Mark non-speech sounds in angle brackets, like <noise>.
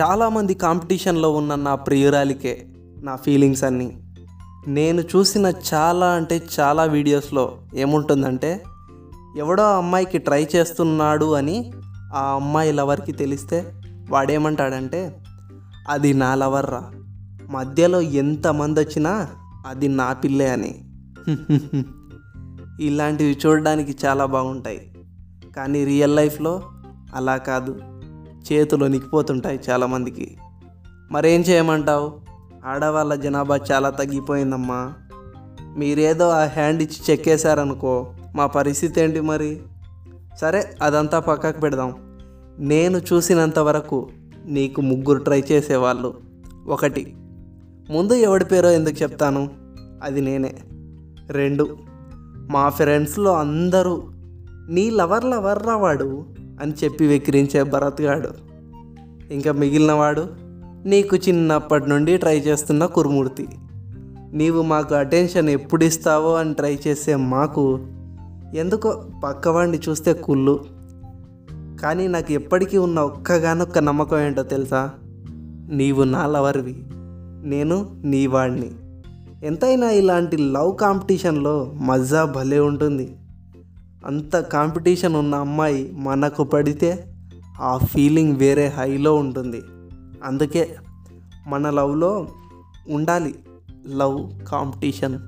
చాలామంది కాంపిటీషన్లో ఉన్న నా ప్రియురాలికే నా ఫీలింగ్స్ అన్నీ. నేను చూసిన చాలా అంటే చాలా వీడియోస్లో ఏముంటుందంటే ఎవడో అమ్మాయికి ట్రై చేస్తున్నాడు అని ఆ అమ్మాయి లవర్కి తెలిస్తే వాడేమంటాడంటే అది నా లవర్రా మధ్యలో ఎంతమంది వచ్చినా అది నా పిల్లే అని. <laughs> ఇలాంటివి చూడడానికి చాలా బాగుంటాయి. కానీ రియల్ లైఫ్లో అలా కాదు. చేతులు నిక్కిపోతుంటాయి చాలామందికి. మరేం చేయమంటావు? ఆడవాళ్ళ జనాభా చాలా తగ్గిపోయిందమ్మా. మీరేదో ఆ హ్యాండ్ ఇచ్చి చెక్కేశారనుకో మా పరిస్థితి ఏంటి మరి? సరే అదంతా పక్కకు పెడదాం. నేను చూసినంత వరకు నీకు ముగ్గురు ట్రై చేసేవాళ్ళు. ఒకటి ముందు ఎవడి పేరో ఎందుకు చెప్తాను? అది నేనే. రెండు మా ఫ్రెండ్స్లో అందరూ నీ లవర్ లవర్రా వాడు అని చెప్పి వెక్కిరించే భరత్ గాడు. ఇంకా మిగిలినవాడు నీకు చిన్నప్పటి నుండి ట్రై చేస్తున్న కురుమూర్తి. నీవు మాకు అటెన్షన్ ఎప్పుడు ఇస్తావో అని ట్రై చేసే మాకు ఎందుకో పక్కవాడిని చూస్తే కుళ్ళు. కానీ నాకు ఎప్పటికీ ఉన్న ఒక్కగానొక్క నమ్మకం ఏంటో తెలుసా? నీవు నా లవర్వి నేను నీ వాడిని ఎంతైనా ఇలాంటి లవ్ కాంపిటీషన్లో మజా భలే ఉంటుంది. అంత కాంపిటీషన్ ఉన్న అమ్మాయి మనకు పడితే ఆ ఫీలింగ్ వేరే హైలో ఉంటుంది. అందుకే మన లవ్లో ఉండాలి లవ్ కాంపిటీషన్.